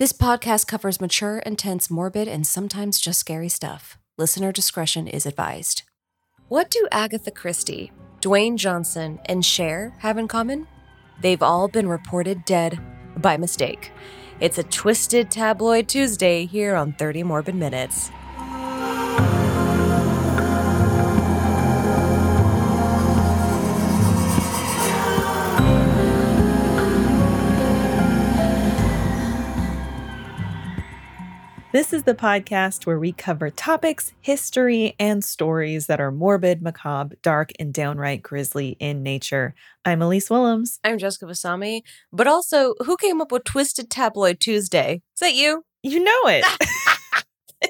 This podcast covers mature, intense, morbid, and sometimes just scary stuff. Listener discretion is advised. What do Agatha Christie, Dwayne Johnson, and Cher have in common? They've all been reported dead by mistake. It's a twisted tabloid Tuesday here on 30 Morbid Minutes. This is the podcast where we cover topics, history, and stories that are morbid, macabre, dark, and downright grisly in nature. I'm Elyse Willems. I'm Jessica Vasami, but also, who came up with Twisted Tabloid Tuesday? Is that you? You know it.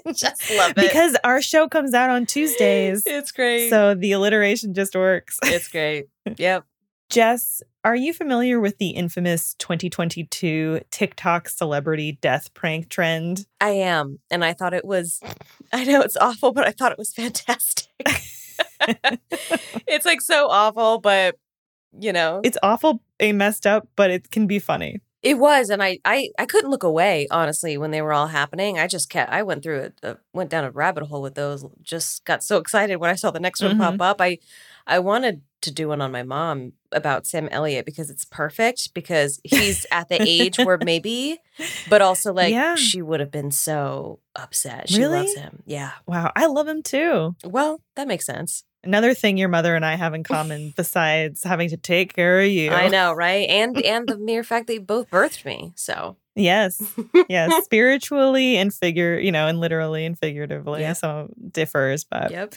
just love it. because our show comes out on Tuesdays. it's great. So the alliteration just works. it's great. Yep. Jess, are you familiar with the infamous 2022 TikTok celebrity death prank trend? I am. And I thought it was, I know it's awful, but I thought it was fantastic. it's like so awful, but you know, It's awful, a messed up, but it can be funny. it was. And I, I, I couldn't look away, honestly, when they were all happening. I just kept, I went through it, uh, went down a rabbit hole with those, just got so excited when I saw the next one Mhm. pop up. I, I wanted to do one on my mom about Sam Elliott because it's perfect because he's at the age where maybe, but also like Yeah. she would have been so upset. She Really? loves him. Yeah. Wow, I love him too. Well, that makes sense. Another thing your mother and I have in common besides having to take care of you. I know, right? And and the mere fact that you both birthed me. So Yes. Yes. Spiritually and figure, you know, and literally and figuratively. Yep. So it differs. But yep.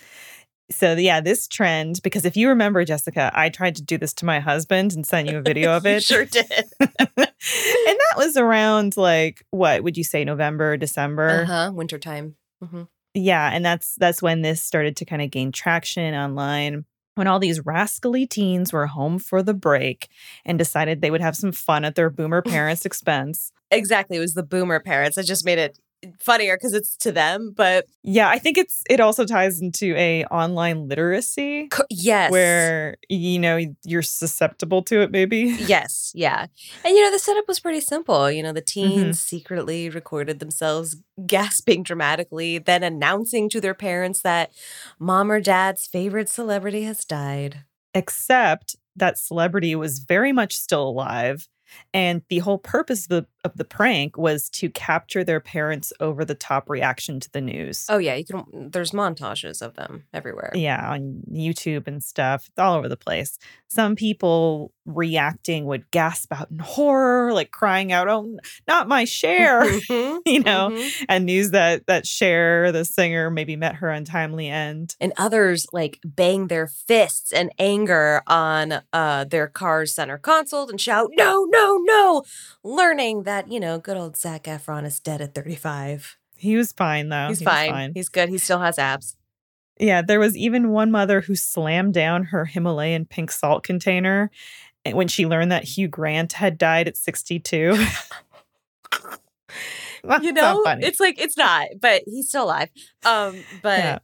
So yeah, this trend, because if you remember, Jessica, I tried to do this to my husband and sent you a video of it. sure did. and that was around like what would you say, November, December? Uh-huh. Wintertime. hmm Yeah, and that's that's when this started to kind of gain traction online. When all these rascally teens were home for the break and decided they would have some fun at their boomer parents' expense. Exactly. It was the boomer parents. I just made it funnier because it's to them. But Yeah, I think it's it also ties into a online literacy co- yes. where you know you're susceptible to it maybe. Yes, yeah. And you know, the setup was pretty simple. You know, the Mm-hmm. teens secretly recorded themselves gasping dramatically, then announcing to their parents that mom or dad's favorite celebrity has died. Except that celebrity was very much still alive and the whole purpose of the, of the prank was to capture their parents over the top reaction to the news. Oh yeah, you can there's montages of them everywhere. yeah, on YouTube and stuff, it's all over the place. Some people reacting would gasp out in horror, like crying out, "Oh, not my Cher!" Mhm, you know, mhm. and news that that Cher the singer, maybe met her untimely end. And others like bang their fists in anger on uh, their car's center console and shout, "No, no, no!" Learning that you know, good old Zac Efron is dead at 35. He was fine though. He's He was fine. He's good. He still has abs. Yeah, there was even one mother who slammed down her Himalayan pink salt container eh, when she learned that Hugh Grant had died at 62. That's you know it's like it's not but he's still alive um but Yeah.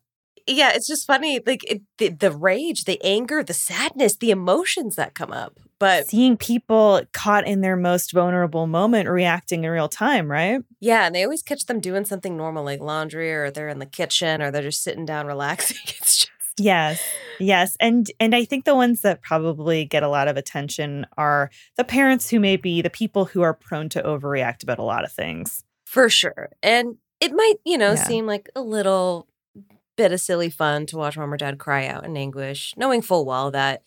yeah, it's just funny like it, the, the rage the anger the sadness the emotions that come up but seeing people caught in their most vulnerable moment reacting in real time, right? yeah and they always catch them doing something normal like laundry or they're in the kitchen or they're just sitting down relaxing it's just Yes. Yes. And and I think the ones that probably get a lot of attention are the parents who may be the people who are prone to overreact about a lot of things. for sure and it might you know Yeah. seem like a little bit of silly fun to watch mom or dad cry out in anguish knowing full well that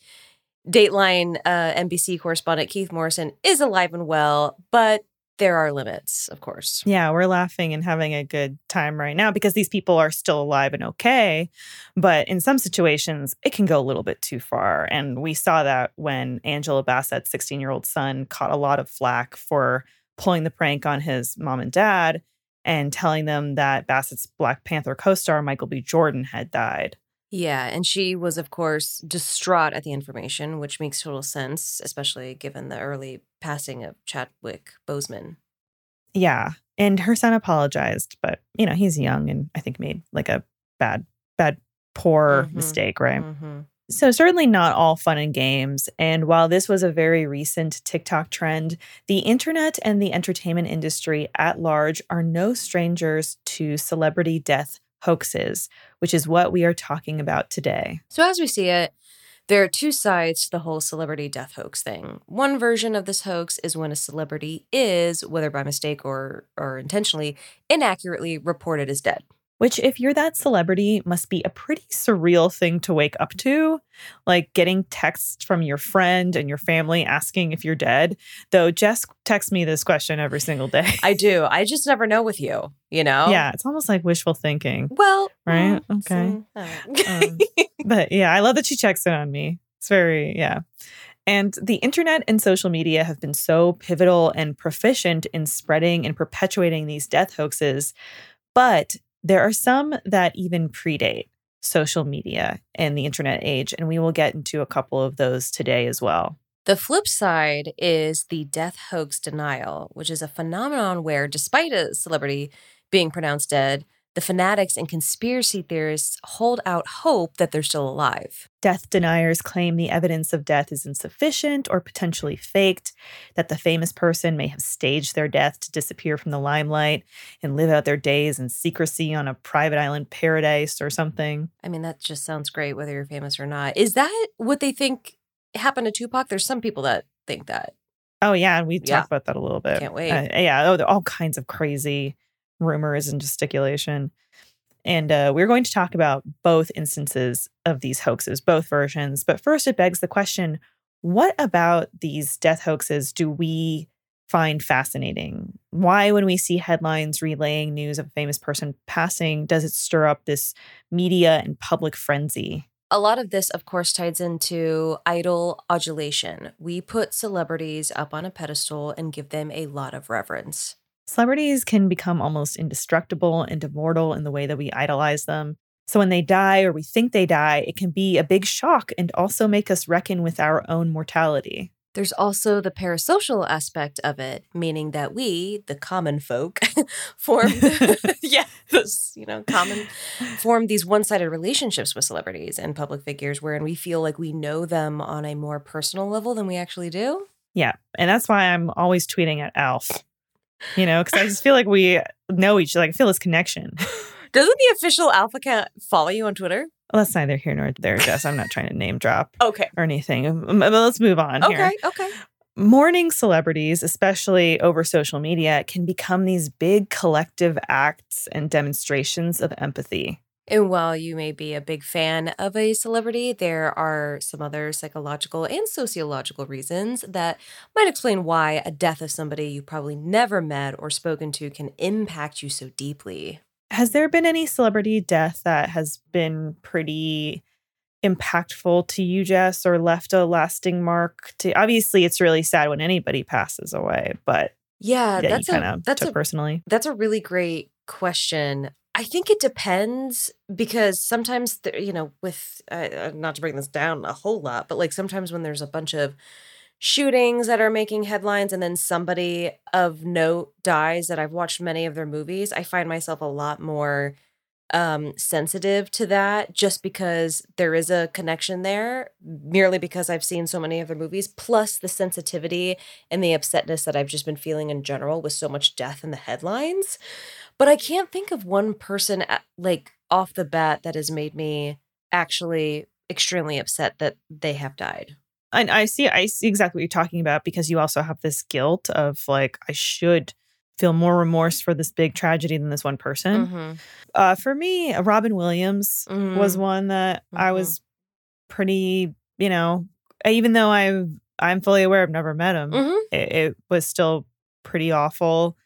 Dateline uh, NBC correspondent Keith Morrison is alive and well, but there are limits, of course. Yeah, we're laughing and having a good time right now because these people are still alive and okay. But in some situations, it can go a little bit too far. And we saw that when Angela Bassett's 16 year old son caught a lot of flack for pulling the prank on his mom and dad and telling them that Bassett's Black Panther co star, Michael B. Jordan, had died. Yeah, and she was, of course, distraught at the information, which makes total sense, especially given the early passing of Chadwick Boseman. Yeah. And her son apologized, but, you know, he's young and I think made like a bad, bad, poor Mhm. mistake, right? hmm So, certainly not all fun and games. And while this was a very recent TikTok trend, the internet and the entertainment industry at large are no strangers to celebrity death hoaxes, which is what we are talking about today. So, as we see it, there are two sides to the whole celebrity death hoax thing. One version of this hoax is when a celebrity is, whether by mistake or, or intentionally, inaccurately reported as dead which, if you're that celebrity, must be a pretty surreal thing to wake up to. Like getting texts from your friend and your family asking if you're dead. Though Jess texts me this question every single day. I do. I just never know with you, you know? Yeah, it's almost like wishful thinking. Well, right? Mm, okay. um, but yeah, I love that she checks in on me. It's very, yeah. And the internet and social media have been so pivotal and proficient in spreading and perpetuating these death hoaxes. But there are some that even predate social media and the internet age, and we will get into a couple of those today as well. The flip side is the death hoax denial, which is a phenomenon where, despite a celebrity being pronounced dead, the fanatics and conspiracy theorists hold out hope that they're still alive. Death deniers claim the evidence of death is insufficient or potentially faked, that the famous person may have staged their death to disappear from the limelight and live out their days in secrecy on a private island paradise or something. I mean, that just sounds great, whether you're famous or not. Is that what they think happened to Tupac? There's some people that think that. Oh, yeah. And we yeah. talked about that a little bit. Can't wait. Uh, yeah. Oh, they're all kinds of crazy rumors and gesticulation. And uh, we're going to talk about both instances of these hoaxes, both versions. But first, it begs the question what about these death hoaxes do we find fascinating? Why, when we see headlines relaying news of a famous person passing, does it stir up this media and public frenzy? A lot of this, of course, ties into idol adulation. We put celebrities up on a pedestal and give them a lot of reverence. Celebrities can become almost indestructible and immortal in the way that we idolize them. So when they die or we think they die, it can be a big shock and also make us reckon with our own mortality. There's also the parasocial aspect of it, meaning that we, the common folk, form yeah, this, you know, common form these one-sided relationships with celebrities and public figures wherein we feel like we know them on a more personal level than we actually do. Yeah. And that's why I'm always tweeting at Alf you know, because I just feel like we know each other. Like I feel this connection. Doesn't the official Alf account follow you on Twitter? Well, that's neither here nor there, Jess. I'm not trying to name drop okay. or anything. But let's move on okay, here. Okay, Mourning celebrities, especially over social media, can become these big collective acts and demonstrations of empathy. And while you may be a big fan of a celebrity, there are some other psychological and sociological reasons that might explain why a death of somebody you probably never met or spoken to can impact you so deeply. Has there been any celebrity death that has been pretty impactful to you, Jess, or left a lasting mark? To obviously, it's really sad when anybody passes away, but yeah, that's a, that's a, personally. That's a really great question. I think it depends because sometimes, you know, with uh, not to bring this down a whole lot, but like sometimes when there's a bunch of shootings that are making headlines and then somebody of note dies that I've watched many of their movies, I find myself a lot more um sensitive to that just because there is a connection there merely because I've seen so many of their movies plus the sensitivity and the upsetness that I've just been feeling in general with so much death in the headlines but I can't think of one person at, like off the bat that has made me actually extremely upset that they have died. And I see, I see exactly what you're talking about because you also have this guilt of like, I should feel more remorse for this big tragedy than this one person. Mm-hmm. Uh, for me, Robin Williams mm-hmm. was one that mm-hmm. I was pretty, you know, even though I I'm fully aware I've never met him, mm-hmm. it, it was still pretty awful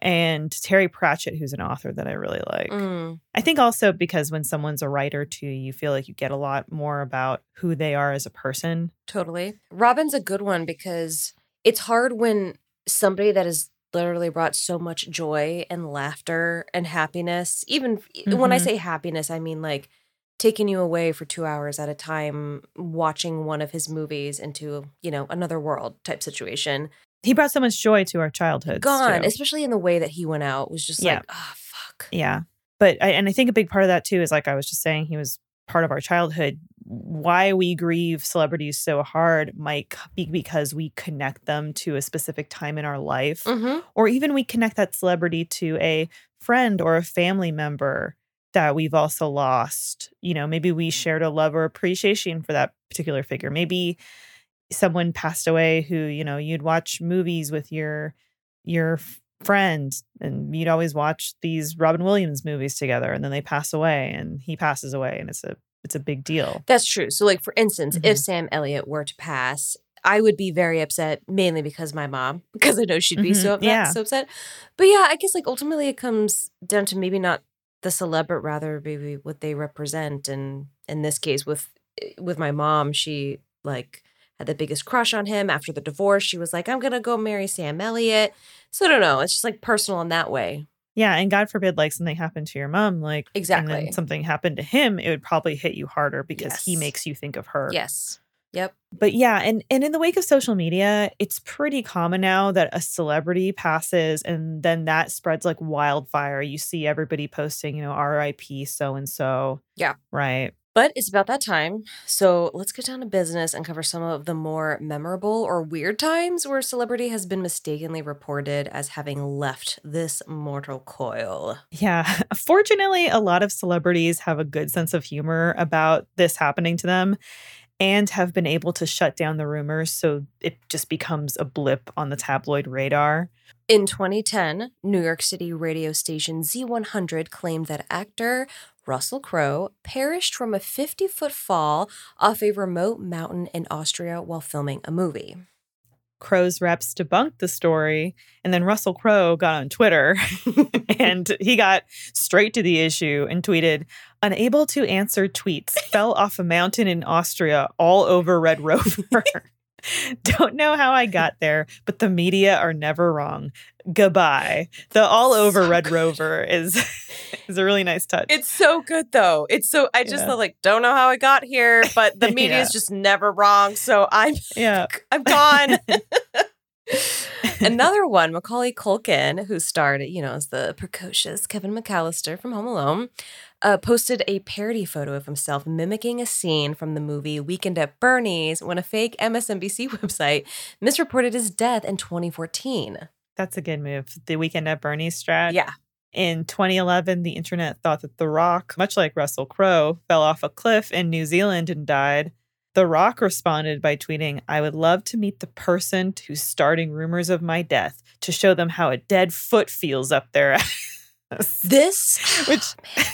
and Terry Pratchett, who's an author that I really like. Mm. I think also because when someone's a writer too, you feel like you get a lot more about who they are as a person. Totally. Robin's a good one because it's hard when somebody that has literally brought so much joy and laughter and happiness, even mm-hmm. when I mm-hmm. say happiness, I mean like taking you away for two hours at a time watching one of his movies into you know another world type situation he brought so much joy to our childhood. Gone, too. especially in the way that he went out was just yeah. like, oh fuck. Yeah. But I, and I think a big part of that too is like I was just saying, he was part of our childhood. why we grieve celebrities so hard might be because we connect them to a specific time in our life, Mm-hmm. or even we connect that celebrity to a friend or a family member that we've also lost. You know, maybe we shared a love or appreciation for that particular figure. Maybe someone passed away who, you know, you'd watch movies with your your friend and you'd always watch these Robin Williams movies together and then they pass away and he passes away and it's a it's a big deal. That's true. So, like for instance, if Mhm. Sam Elliott were to pass, I would be very upset, mainly because my mom, because I know she'd be so Mhm. upset. Yeah. So upset. But yeah, I guess like ultimately it comes down to maybe not the celeb, but rather maybe what they represent. And in this case, with eh, with my mom, she like had the biggest crush on him after the divorce. She was like, "I'm gonna go marry Sam Elliott." So I don't know. It's just like personal in that way. Yeah, and God forbid like something happened to your mom like and Exactly. then something happened to him, it would probably hit you harder because he makes you think of her. Yes. Yep. But yeah, and and in the wake of social media, it's pretty common now that a celebrity passes and then that spreads like wildfire. You see everybody posting, you know, RIP so and so. Yeah. Right. But it's about that time. So let's get down to business and cover some of the more memorable or weird times where celebrity has been mistakenly reported as having left this mortal coil. Yeah. Fortunately, a lot of celebrities have a good sense of humor about this happening to them and have been able to shut down the rumors so it just becomes a blip on the tabloid radar. In 2010, New York City radio station Z100 claimed that actor Russell Crowe perished from a 50 foot fall off a remote mountain in Austria while filming a movie. Crowe's reps debunked the story, and then Russell Crowe got on Twitter and he got straight to the issue and tweeted, Unable to answer tweets, fell off a mountain in Austria all over Red Rover. Don't know how I got there, but the media are never wrong. Goodbye. The all over So Red good. Rover is is a really nice touch. It's so good though. It's so I just Yeah. like don't know how I got here, but the media is just never wrong. So I'm yeah. I'm gone. Another one, Macaulay Culkin, who starred, you know, as the precocious Kevin McAllister from Home Alone, uh, posted a parody photo of himself mimicking a scene from the movie Weekend at Bernie's when a fake MSNBC website misreported his death in 2014. That's a good move. The weekend at Bernie's strat. Yeah. In 2011, the internet thought that The Rock, much like Russell Crowe, fell off a cliff in New Zealand and died. The Rock responded by tweeting, I would love to meet the person who's starting rumors of my death to show them how a dead foot feels up their ass. This, Which,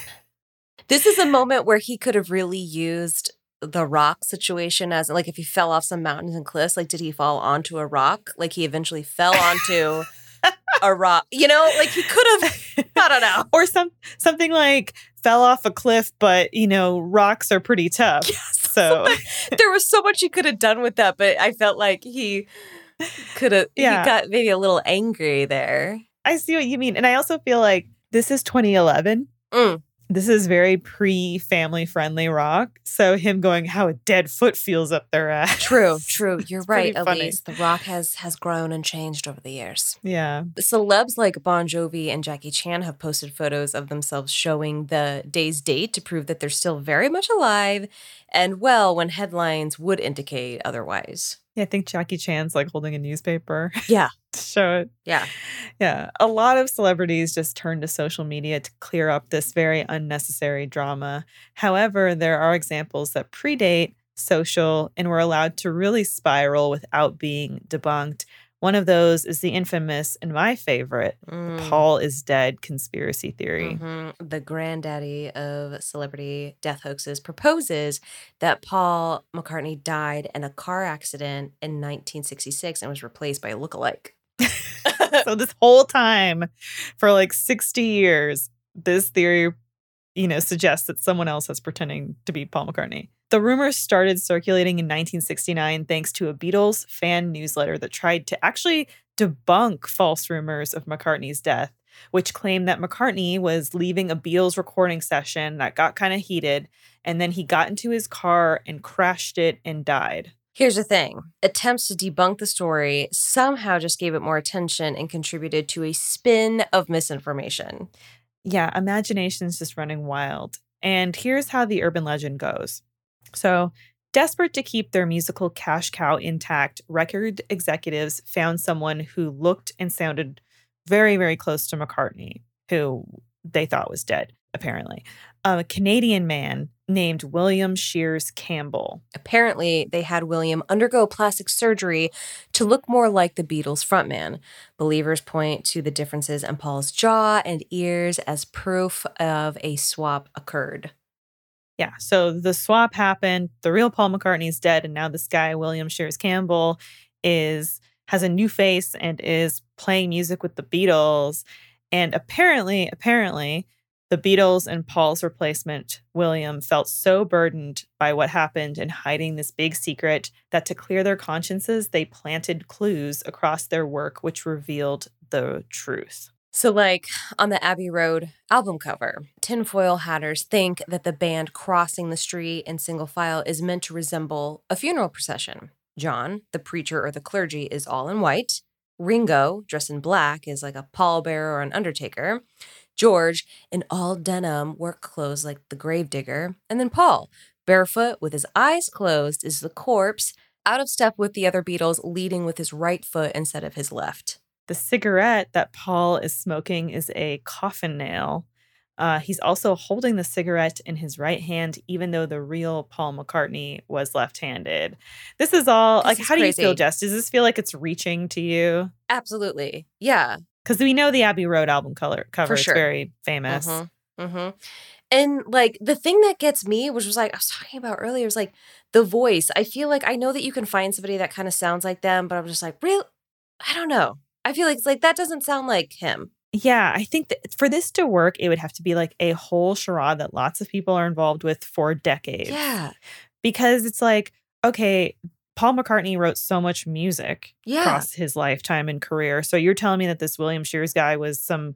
this is a moment where he could have really used the rock situation as like if he fell off some mountains and cliffs like did he fall onto a rock? Like he eventually fell onto a rock you know? Like he could have i don't know. Or some something like fell off a cliff, but you know, rocks are pretty tough. So there was so much he could have done with that but i felt like he could have Yeah. he got maybe a little angry there I see what you mean. And I also feel like this is 2011. Mm. This is very pre family friendly rock. So him going how a dead foot feels up their ass. true true you're right elyse the rock has has grown and changed over the years Yeah. Celebs like Bon Jovi and Jackie Chan have posted photos of themselves showing the day's date to prove that they're still very much alive and well when headlines would indicate otherwise. Yeah, I think Jackie Chan's like holding a newspaper. Yeah. To show it. Yeah. Yeah. A lot of celebrities just turn to social media to clear up this very unnecessary drama. However, there are examples that predate social and were allowed to really spiral without being debunked. One of those is the infamous and my favorite, Mm. Paul is dead conspiracy theory. Mhm. The granddaddy of celebrity death hoaxes proposes that Paul McCartney died in a car accident in 1966 and was replaced by a lookalike. so this whole time for like 60 years this theory you know suggests that someone else is pretending to be paul mccartney. The rumors started circulating in 1969 thanks to a beatles fan newsletter that tried to actually debunk false rumors of mccartney's death which claimed that mccartney was leaving a beatles recording session that got kind of heated and then he got into his car and crashed it and died Here's the thing attempts to debunk the story somehow just gave it more attention and contributed to a spin of misinformation. yeah, imagination's just running wild. And here's how the urban legend goes. So, desperate to keep their musical cash cow intact, record executives found someone who looked and sounded very, very close to McCartney, who they thought was dead, apparently. A Canadian man named William Shears Campbell. Apparently, they had William undergo plastic surgery to look more like the Beatles frontman. Believers point to the differences in Paul's jaw and ears as proof of a swap occurred. Yeah, so the swap happened. The real Paul McCartney is dead, and now this guy, William Shears Campbell, is has a new face and is playing music with the Beatles. And apparently, apparently, the Beatles and Paul's replacement, William, felt so burdened by what happened and hiding this big secret that to clear their consciences, they planted clues across their work which revealed the truth. So, like on the Abbey Road album cover, tinfoil hatters think that the band crossing the street in single file is meant to resemble a funeral procession. John, the preacher or the clergy, is all in white. Ringo, dressed in black, is like a pallbearer or an undertaker. George, in all denim work clothes like the gravedigger. And then Paul, barefoot with his eyes closed, is the corpse, out of step with the other Beatles, leading with his right foot instead of his left. The cigarette that Paul is smoking is a coffin nail. Uh, he's also holding the cigarette in his right hand, even though the real Paul McCartney was left handed. This is all This like, is how do you feel, Jess? Does this feel like it's reaching to you? Absolutely. Yeah. Because we know the Abbey Road album color cover. sure. It's very famous. hmm And like the thing that gets me, which was like I was talking about earlier, is like the voice. I feel like I know that you can find somebody that kind of sounds like them, but I'm just like, real. I don't know. I feel like it's like that doesn't sound like him. Yeah, I think that for this to work, it would have to be like a whole charade that lots of people are involved with for decades. Yeah. Because it's like, okay, Paul McCartney wrote so much music Yeah. across his lifetime and career. So you're telling me that this William Shears guy was some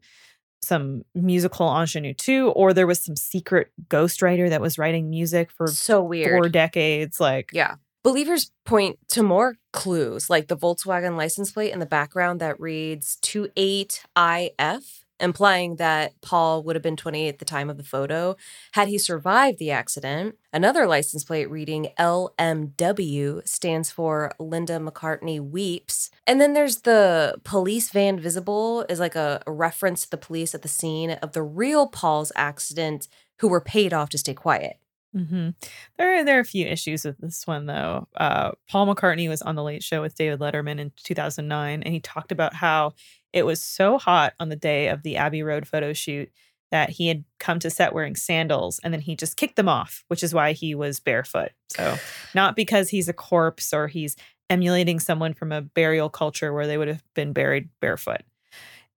some musical ingenue too, or there was some secret ghostwriter that was writing music for So weird. four decades. Like, Yeah. Believers point to more clues, like the Volkswagen license plate in the background that reads 28IF, implying that Paul would have been 28 at the time of the photo had he survived the accident. Another license plate reading LMW stands for Linda McCartney Weeps. And then there's the police van visible is like a, a reference to the police at the scene of the real Paul's accident who were paid off to stay quiet. Hmm There, are, there are a few issues with this one, though. Uh, Paul McCartney was on The Late Show with David Letterman in 2009, and he talked about how it was so hot on the day of the Abbey Road photo shoot that he had come to set wearing sandals and then he just kicked them off, which is why he was barefoot. So, not because he's a corpse or he's emulating someone from a burial culture where they would have been buried barefoot.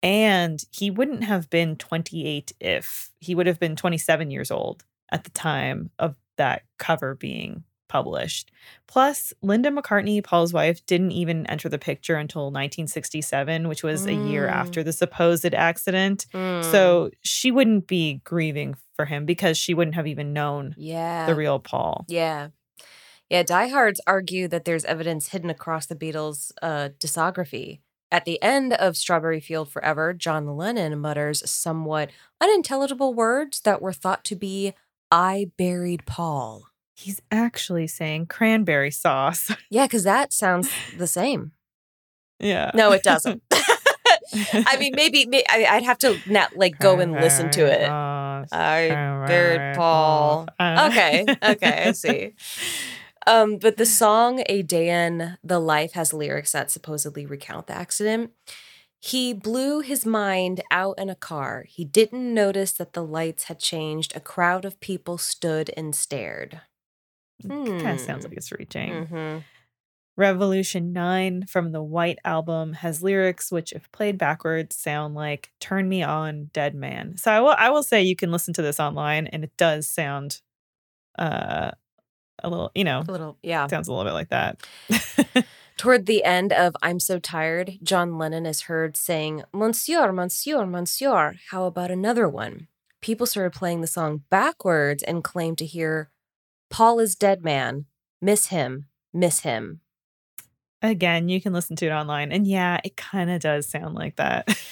And he wouldn't have been 28 if he would have been 27 years old at the time of that cover being published. Plus, Linda McCartney, Paul's wife, didn't even enter the picture until 1967, which was a year Mm. after the supposed accident. Mm. So she wouldn't be grieving for him because she wouldn't have even known yeah. the real Paul. Yeah. Yeah, diehards argue that there's evidence hidden across the Beatles' uh, discography. At the end of Strawberry Field Forever, John Lennon mutters somewhat unintelligible words that were thought to be, I buried Paul. He's actually saying cranberry sauce. Yeah, because that sounds the same. yeah. No, it doesn't. I mean, maybe, may I, I'd have to not like go and listen to it. I buried Paul. Okay, okay, I see. Um, but the song A Day in the Life has lyrics that supposedly recount the accident. He blew his mind out in a car. He didn't notice that the lights had changed. A crowd of people stood and stared. Kind of sounds Hmm. like it's reaching. Mm-hmm. Revolution 9 from the White Album has lyrics which, if played backwards, sound like Turn Me On, Dead Man. So I will, I will say you can listen to this online and it does sound uh, a little, you know, A little, yeah. sounds a little bit like that. Toward the end of I'm So Tired, John Lennon is heard saying, Monsieur, Monsieur, Monsieur, how about another one? People started playing the song backwards and claimed to hear, Paul is dead man. Miss him. Miss him. Again, you can listen to it online. And yeah, it kind of does sound like that.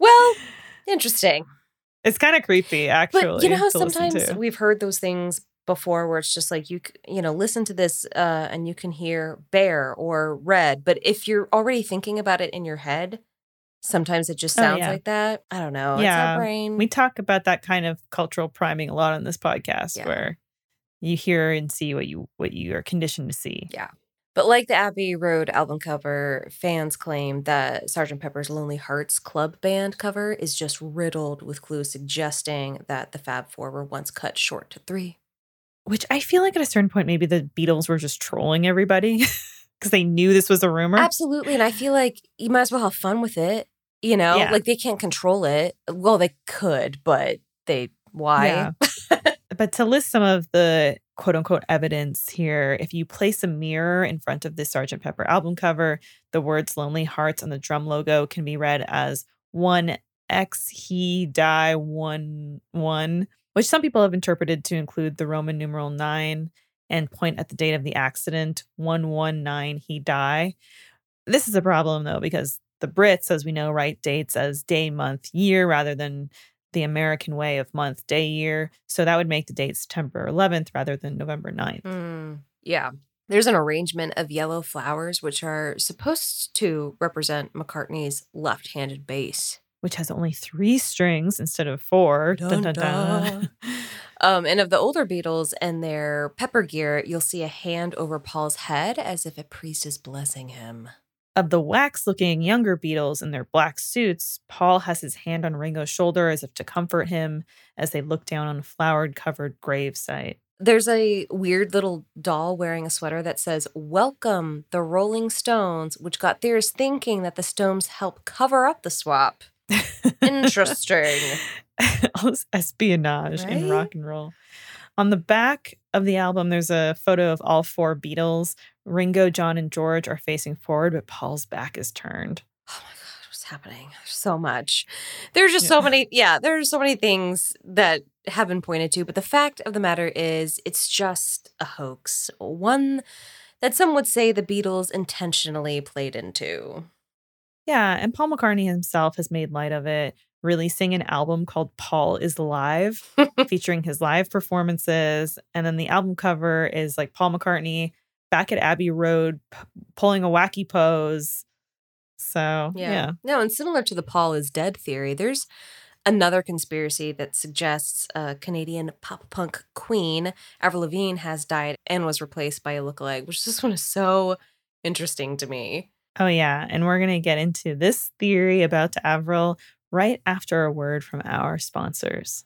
Well, interesting. it's kind of creepy, actually. But you know how sometimes we've heard those things before where it's just like you you know listen to this uh and you can hear bear or red but if you're already thinking about it in your head sometimes it just Oh, sounds yeah. like that i don't know it's Yeah, our brain We talk about that kind of cultural priming a lot on this podcast Yeah. where you hear and see what you what you are conditioned to see. Yeah. But like the Abbey Road album cover, fans claim that sergeant Pepper's Lonely Hearts Club Band cover is just riddled with clues suggesting that the Fab Four were once cut short to three. Which I feel like at a certain point maybe the Beatles were just trolling everybody because they knew this was a rumor. Absolutely. And I feel like you might as well have fun with it. You know, Yeah. like they can't control it. Well, they could, but they, why? Yeah. but to list some of the quote unquote evidence here, if you place a mirror in front of this Sgt. Pepper album cover, the words Lonely Hearts on the drum logo can be read as one X he die one one, which some people have interpreted to include the Roman numeral nine and point at the date of the accident, 119 he die. This is a problem though, because the Brits, as we know, write dates as day, month, year rather than the American way of month, day, year. So that would make the date September 11th rather than November 9th. Mm, yeah. There's an arrangement of yellow flowers, which are supposed to represent McCartney's left handed bass. Which has only three strings instead of four. Dun, dun, Dun. Um, and of the older Beatles and their pepper gear, you'll see a hand over Paul's head as if a priest is blessing him. Of the wax looking younger Beatles in their black suits, Paul has his hand on Ringo's shoulder as if to comfort him as they look down on a flowered covered grave site. There's a weird little doll wearing a sweater that says, Welcome, the Rolling Stones, which got theorists thinking that the Stones help cover up the swap. Interesting. All this espionage in rock and roll. On the back of the album, there's a photo of all four Beatles. Ringo, John, and George are facing forward, but Paul's back is turned. Oh my God, what's happening? There's so much. There's just so many, yeah, there's so many things that have been pointed to. But the fact of the matter is, it's just a hoax. One that some would say the Beatles intentionally played into. Yeah, and Paul McCartney himself has made light of it, releasing an album called Paul is Live, featuring his live performances. And then the album cover is like Paul McCartney back at Abbey Road p- pulling a wacky pose. So, yeah. No, and similar to the Paul is dead theory, there's another conspiracy that suggests a Canadian pop punk queen, Avril Lavigne, has died and was replaced by a lookalike, which this one is so interesting to me. Oh, yeah. And we're going to get into this theory about Avril right after a word from our sponsors.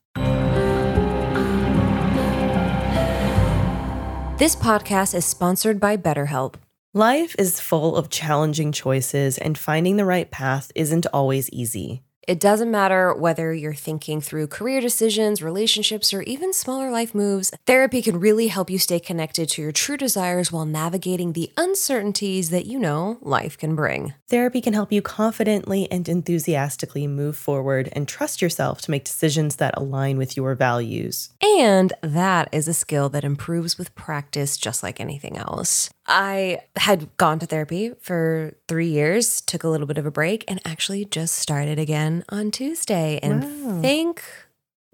This podcast is sponsored by BetterHelp. Life is full of challenging choices, and finding the right path isn't always easy. It doesn't matter whether you're thinking through career decisions, relationships, or even smaller life moves, therapy can really help you stay connected to your true desires while navigating the uncertainties that you know life can bring. Therapy can help you confidently and enthusiastically move forward and trust yourself to make decisions that align with your values. And that is a skill that improves with practice, just like anything else. I had gone to therapy for three years, took a little bit of a break, and actually just started again on Tuesday. And Wow. thank,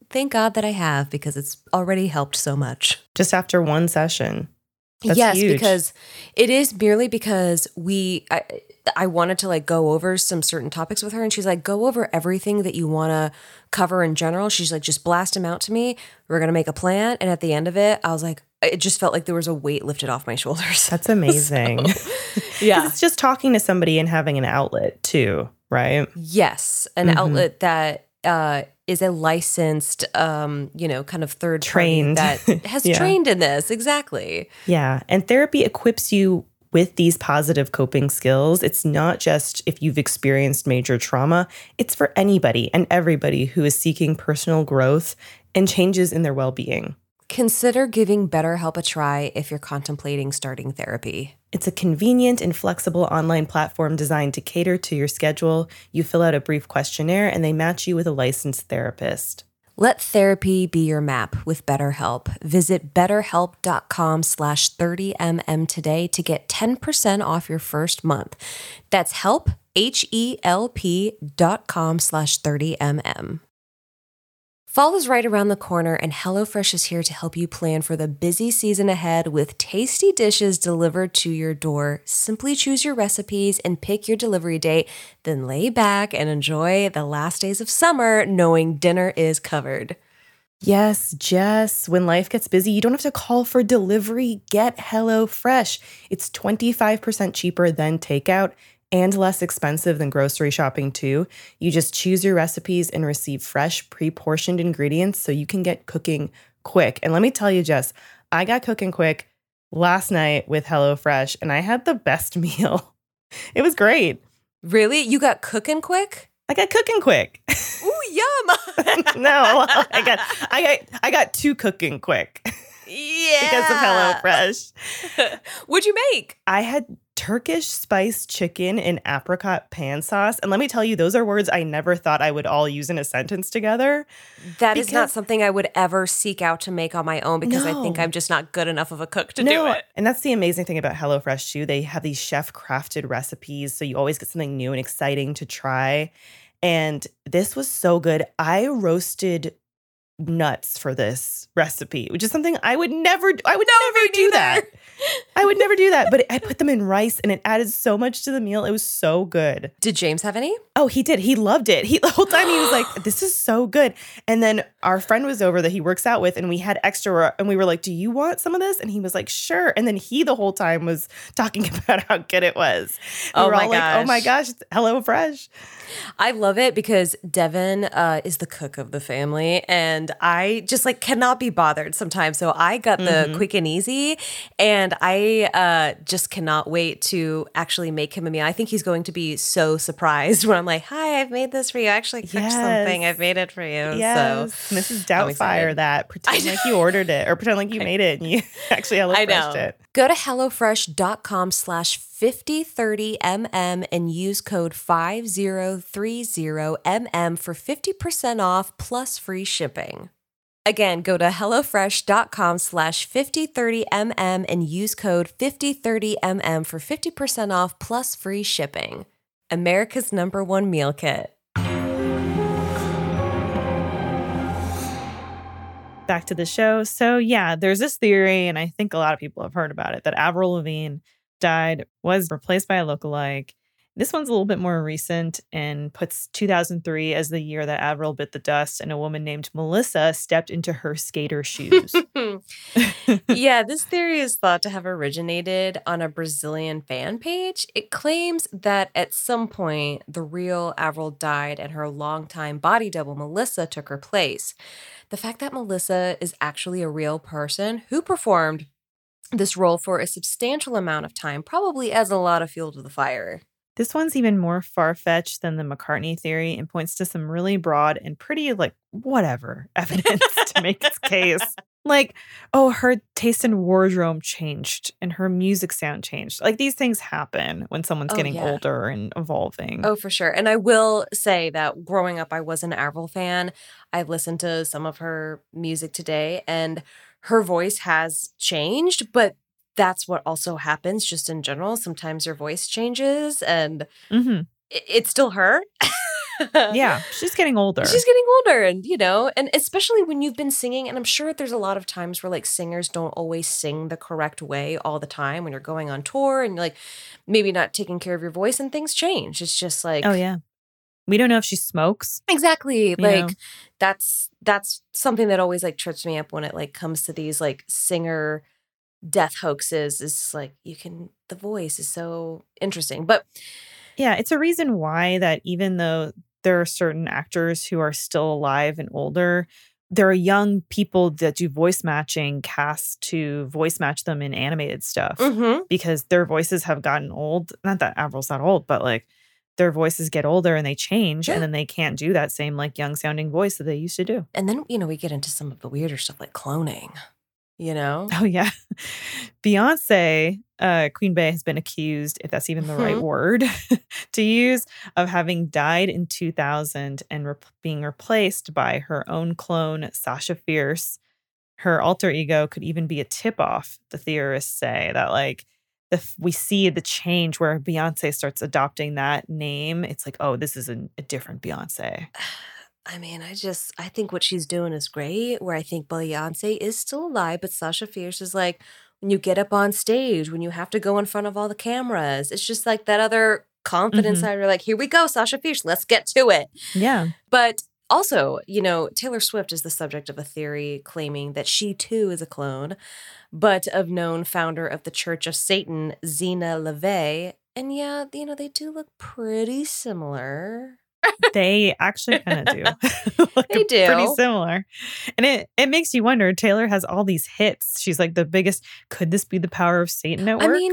thank God that I have because it's already helped so much. Just after one session. That's yes, huge. because it is merely because we I, I wanted to like go over some certain topics with her and she's like go over everything that you want to cover in general. She's like just blast them out to me. We're going to make a plan and at the end of it I was like it just felt like there was a weight lifted off my shoulders. That's amazing. Yeah, it's just talking to somebody and having an outlet too, right? Yes, an Mhm. outlet that uh is a licensed um you know kind of third party Trained. that has Yeah. trained in this. Exactly. Yeah. And therapy equips you with these positive coping skills. It's not just if you've experienced major trauma, it's for anybody and everybody who is seeking personal growth and changes in their well being. Consider giving BetterHelp a try if you're contemplating starting therapy. It's a convenient and flexible online platform designed to cater to your schedule. You fill out a brief questionnaire and they match you with a licensed therapist. Let therapy be your map with BetterHelp. Visit betterhelp.com slash 30mm today to get 10% off your first month. That's help, H-E-L-P dot com slash 30mm. Fall is right around the corner, and HelloFresh is here to help you plan for the busy season ahead with tasty dishes delivered to your door. Simply choose your recipes and pick your delivery date, then lay back and enjoy the last days of summer knowing dinner is covered. Yes, Jess, when life gets busy, you don't have to call for delivery. Get HelloFresh. It's 25% cheaper than takeout and less expensive than grocery shopping, too. You just choose your recipes and receive fresh, pre portioned ingredients so you can get cooking quick. And let me tell you, Jess, I got cooking quick last night with HelloFresh and I had the best meal. It was great. Really? You got cooking quick? I got cooking quick. Ooh, yum. no, I got I got I got two cooking quick. Yeah. because of HelloFresh. What'd you make? I had Turkish spiced chicken and apricot pan sauce. And let me tell you, those are words I never thought I would all use in a sentence together. That is not something I would ever seek out to make on my own because I think I'm just not good enough of a cook to no, do it. And that's the amazing thing about HelloFresh too. They have these chef crafted recipes. So you always get something new and exciting to try. And this was so good. I roasted nuts for this recipe, which is something I would never do. I would never do that. I would never do that. But I put them in rice and it added so much to the meal. It was so good. Did James have any? Oh, he did. He loved it. He the whole time he was like, "This is so good." And then our friend was over that he works out with, and we had extra, and we were like, "Do you want some of this?" And he was like, "Sure." And then he the whole time was talking about how good it was. And Oh we were my all like, "Oh my gosh. gosh, Hello Fresh!" I love it because Devin uh, is the cook of the family, and I just like cannot be bothered sometimes. So I got the Mhm. quick and easy, and I uh, just cannot wait to actually make him a meal. I think he's going to be so surprised when I'm like, "Hi, I've made this for you. I actually cooked something. I've made it for you." Yes, So Mrs. Doubtfire, that pretend like you ordered it or pretend like you made it and you actually Hello I Freshed it. Go to HelloFresh.com slash 5030MM and use code 5030MM for 50% off plus free shipping. Again, go to HelloFresh.com slash 5030MM and use code 5030MM for 50% off plus free shipping. America's number one meal kit. back to the show. So yeah, there's this theory, and I think a lot of people have heard about it, that Avril Lavigne died, was replaced by a lookalike. This one's a little bit more recent and puts 2003 as the year that Avril bit the dust and a woman named Melissa stepped into her skater shoes. yeah, this theory is thought to have originated on a Brazilian fan page. It claims that at some point the real Avril died and her longtime body double Melissa took her place. The fact that Melissa is actually a real person who performed this role for a substantial amount of time probably adds a lot of fuel to the fire. This one's even more far fetched than the McCartney theory and points to some really broad and pretty, like, whatever evidence to make its case. Like, oh, her taste in wardrobe changed and her music sound changed. Like, these things happen when someone's Oh, getting yeah. older and evolving. Oh, for sure. And I will say that growing up, I was an Avril fan. I've listened to some of her music today, and her voice has changed, but that's what also happens just in general. Sometimes your voice changes, and Mhm. i- it's still her. Yeah, she's getting older. She's getting older, and you know, and especially when you've been singing, and I'm sure there's a lot of times where like singers don't always sing the correct way all the time when you're going on tour and like maybe not taking care of your voice and things change. It's just like, oh, yeah. We don't know if she smokes. exactly. Like know? that's that's something that always like trips me up when it like comes to these like singer death hoaxes. Is like you can the voice is so interesting, but Yeah, it's a reason why that even though there are certain actors who are still alive and older, there are young people that do voice matching cast to voice match them in animated stuff mhm. because their voices have gotten old. Not that Avril's that old, but like their voices get older and they change Yeah. and then they can't do that same like young sounding voice that they used to do. and then you know we get into some of the weirder stuff like cloning. You know, Oh yeah. Beyonce, uh, Queen Bey has been accused, if that's even the right Mhm. word to use, of having died in 2000 and rep- being replaced by her own clone, Sasha Fierce. Her alter ego could even be a tip off, the theorists say, that like if we see the change where Beyonce starts adopting that name. It's like, oh, this is a, a different Beyonce. I mean, I just I think what she's doing is great. Where I think Beyonce is still alive, but Sasha Fierce is like when you get up on stage, when you have to go in front of all the cameras, it's just like that other confidence Mhm. side. You're like, here we go, Sasha Fierce, let's get to it. Yeah. But also, you know, Taylor Swift is the subject of a theory claiming that she too is a clone, but of known founder of the Church of Satan, Zeena LaVey. And yeah, you know, they do look pretty similar. They actually kind of do. Look They do. Pretty similar. And it, it makes you wonder Taylor has all these hits. She's like the biggest. Could this be the power of Satan at I work? mean,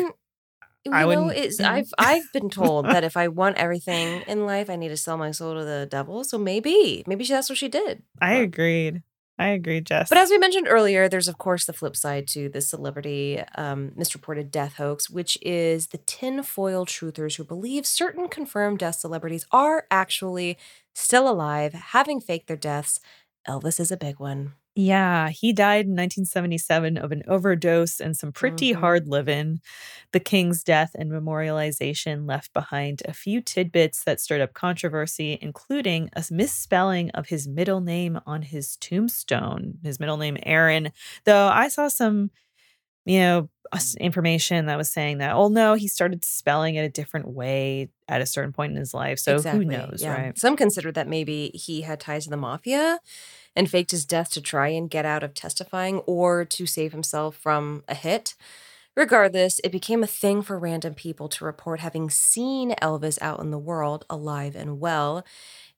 you I know, wouldn't- it's, Mhm. I've I've been told that if I want everything in life, I need to sell my soul to the devil. So maybe, maybe she- that's what she did. I Well, agreed. I agree, Jess. But as we mentioned earlier, there's of course the flip side to the celebrity um, misreported death hoax, which is the tinfoil truthers who believe certain confirmed death celebrities are actually still alive, having faked their deaths. Elvis is a big one. Yeah, he died in 1977 of an overdose and some pretty Mhm. hard living. The king's death and memorialization left behind a few tidbits that stirred up controversy, including a misspelling of his middle name on his tombstone, his middle name Aaron. Though I saw some, you know, information that was saying that, oh no, he started spelling it a different way at a certain point in his life. So who knows, yeah. right? Some consider that maybe he had ties to the mafia and faked his death to try and get out of testifying or to save himself from a hit. Regardless, it became a thing for random people to report having seen Elvis out in the world, alive and well.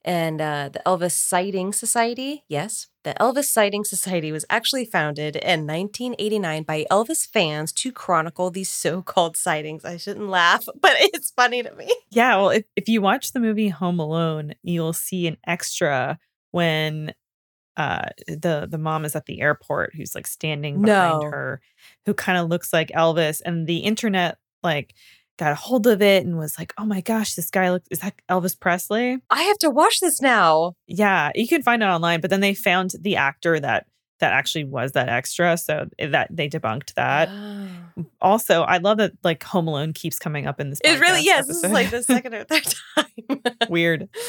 And uh, the Elvis Sighting Society, yes, the Elvis Sighting Society was actually founded in 1989 by Elvis fans to chronicle these so called sightings. I shouldn't laugh, but it's funny to me. Yeah, well, if, if you watch the movie Home Alone, you'll see an extra when uh the the mom is at the airport who's like standing behind No. her who kind of looks like Elvis and the internet like got a hold of it and was like, "Oh my gosh, this guy looks is that Elvis Presley?" I have to watch this now. Yeah, you can find it online, but then they found the actor that that actually was that extra, so that they debunked that. Oh. Also, I love that like Home Alone keeps coming up in this. It really, yes, this is like the second or third time. weird.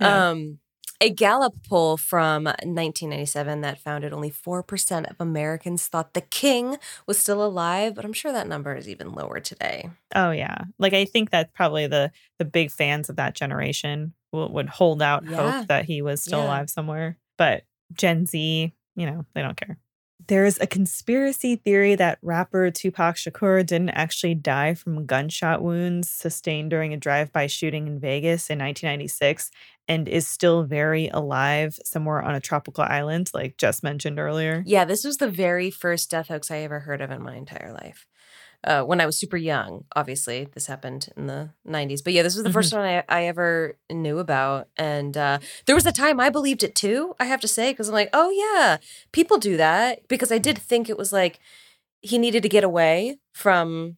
Yeah. Um, a Gallup poll from 1997 that found that only 4% of Americans thought the king was still alive, but I'm sure that number is even lower today. Oh yeah, like I think that probably the the big fans of that generation will, would hold out Yeah. hope that he was still Yeah. alive somewhere. But Gen Z, you know, they don't care. There's a conspiracy theory that rapper Tupac Shakur didn't actually die from gunshot wounds sustained during a drive-by shooting in Vegas in 1996 and is still very alive somewhere on a tropical island, like just mentioned earlier. Yeah, this was the very first death hoax I ever heard of in my entire life. Uh, when I was super young, obviously, this happened in the 90s. But yeah, this was the first one I, I ever knew about. And uh, there was a time I believed it too, I have to say, because I'm like, oh, yeah, people do that. Because I did think it was like he needed to get away from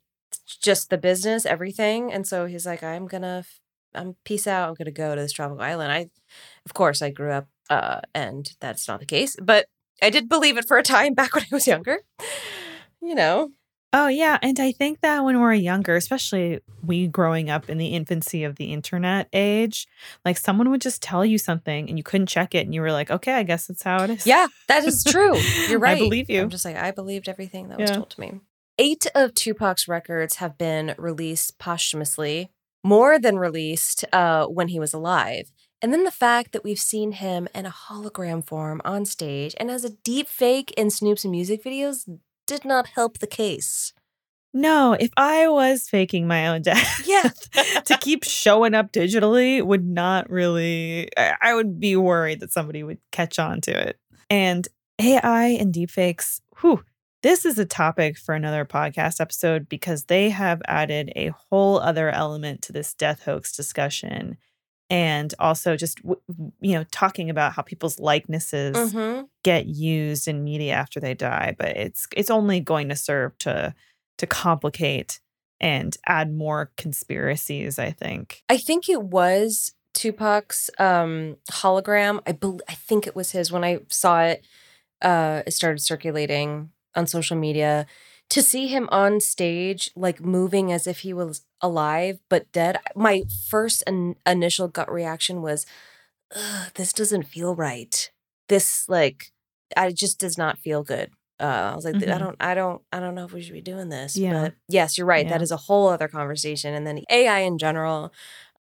just the business, everything. And so he's like, I'm going to, I'm peace out. I'm going to go to this tropical island. I, of course, I grew up uh, and that's not the case. But I did believe it for a time back when I was younger. You know, Oh, yeah. And I think that when we're younger, especially we growing up in the infancy of the internet age, like someone would just tell you something and you couldn't check it. And you were like, okay, I guess that's how it is. yeah, that is true. You're right. I believe you. I'm just like, I believed everything that was Yeah. told to me. Eight of Tupac's records have been released posthumously, more than released uh, when he was alive. And then the fact that we've seen him in a hologram form on stage and as a deep fake in Snoop's music videos did not help the case. No, if I was faking my own death, Yeah. to keep showing up digitally would not really, I I would be worried that somebody would catch on to it. And AI and deepfakes, whew, this is a topic for another podcast episode because they have added a whole other element to this death hoax discussion. And also just, you know, talking about how people's likenesses Mhm. get used in media after they die, but it's it's only going to serve to to complicate and add more conspiracies, I think. I think it was Tupac's um, hologram. I bel I think it was his when I saw it. Uh, it started circulating on social media. To see him on stage, like moving as if he was alive but dead, my first in- initial gut reaction was, this doesn't feel right. This like, I just does not feel good. Uh, I was like, I Mhm. don't, I don't, I don't know if we should be doing this. Yeah. But yes, you're right. That Yeah. is a whole other conversation. And then AI in general.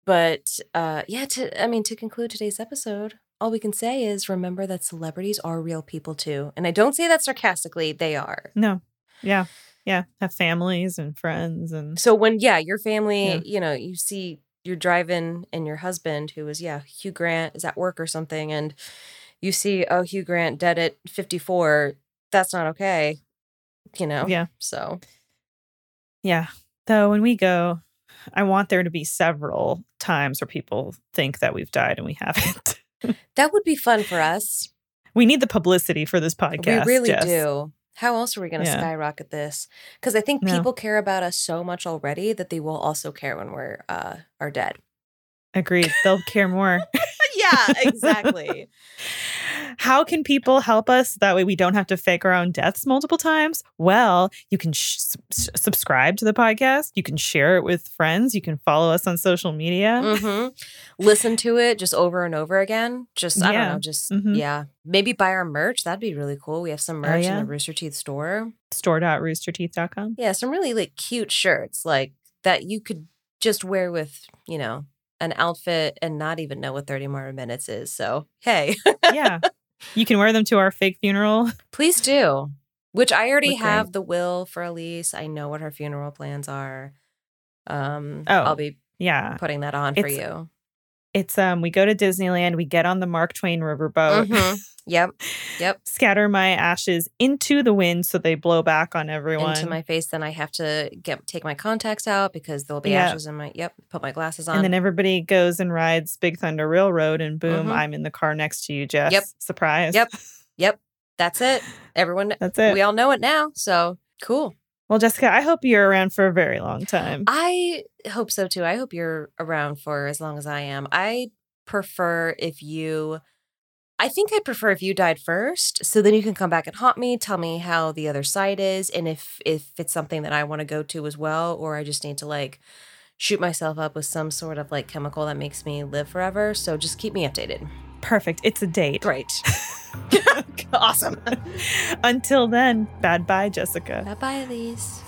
But uh, yeah, to I mean, to conclude today's episode, all we can say is remember that celebrities are real people too. And I don't say that sarcastically; they are. No. Yeah. Yeah. Have families and friends and So when yeah, your family, Yeah. you know, you see you're driving and your husband who was, yeah, Hugh Grant is at work or something and you see oh Hugh Grant dead at 54, that's not okay. You know. yeah. So Yeah. Though when we go, I want there to be several times where people think that we've died and we haven't. that would be fun for us. we need the publicity for this podcast. we really Jess. do. How else are we going to Yeah. skyrocket this? Because I think No. people care about us so much already that they will also care when we're uh are dead. Agreed. They'll care more. yeah, exactly. How can people help us? That way we don't have to fake our own deaths multiple times. Well, you can sh- s- subscribe to the podcast. You can share it with friends. You can follow us on social media. hmm Listen to it just over and over again. Just I Yeah. don't know, just Mhm. yeah. Maybe buy our merch. That'd be really cool. We have some merch yeah. in the Rooster Teeth store. Store.roosterteeth.com. Yeah, some really like cute shirts like that you could just wear with, you know, an outfit and not even know what 30 more minutes is. So, hey, yeah. You can wear them to our fake funeral. please do. Which I already Look great. have the will for Elyse. I know what her funeral plans are. Um, Oh, I'll be Yeah. putting that on for you. It's um we go to Disneyland, we get on the Mark Twain riverboat, Mhm. Yep. Yep. scatter my ashes into the wind so they blow back on everyone. into my face. Then I have to get take my contacts out because there'll be Yeah. ashes in my. Yep, put my glasses on. and then everybody goes and rides Big Thunder Railroad and boom, Mhm. I'm in the car next to you, Jess. Yep. Surprise. Yep. yep, that's it. Everyone, That's it. we all know it now. So cool. well, Jessica, I hope you're around for a very long time. I hope so too. I hope you're around for as long as I am. I prefer if you. I think I'd prefer if you died first, so then you can come back and haunt me, tell me how the other side is, and if if it's something that I want to go to as well, or I just need to like shoot myself up with some sort of like chemical that makes me live forever. So just keep me updated. Perfect. It's a date. Great. awesome. Until then, bad bye, Jessica. Bye bye, Elyse.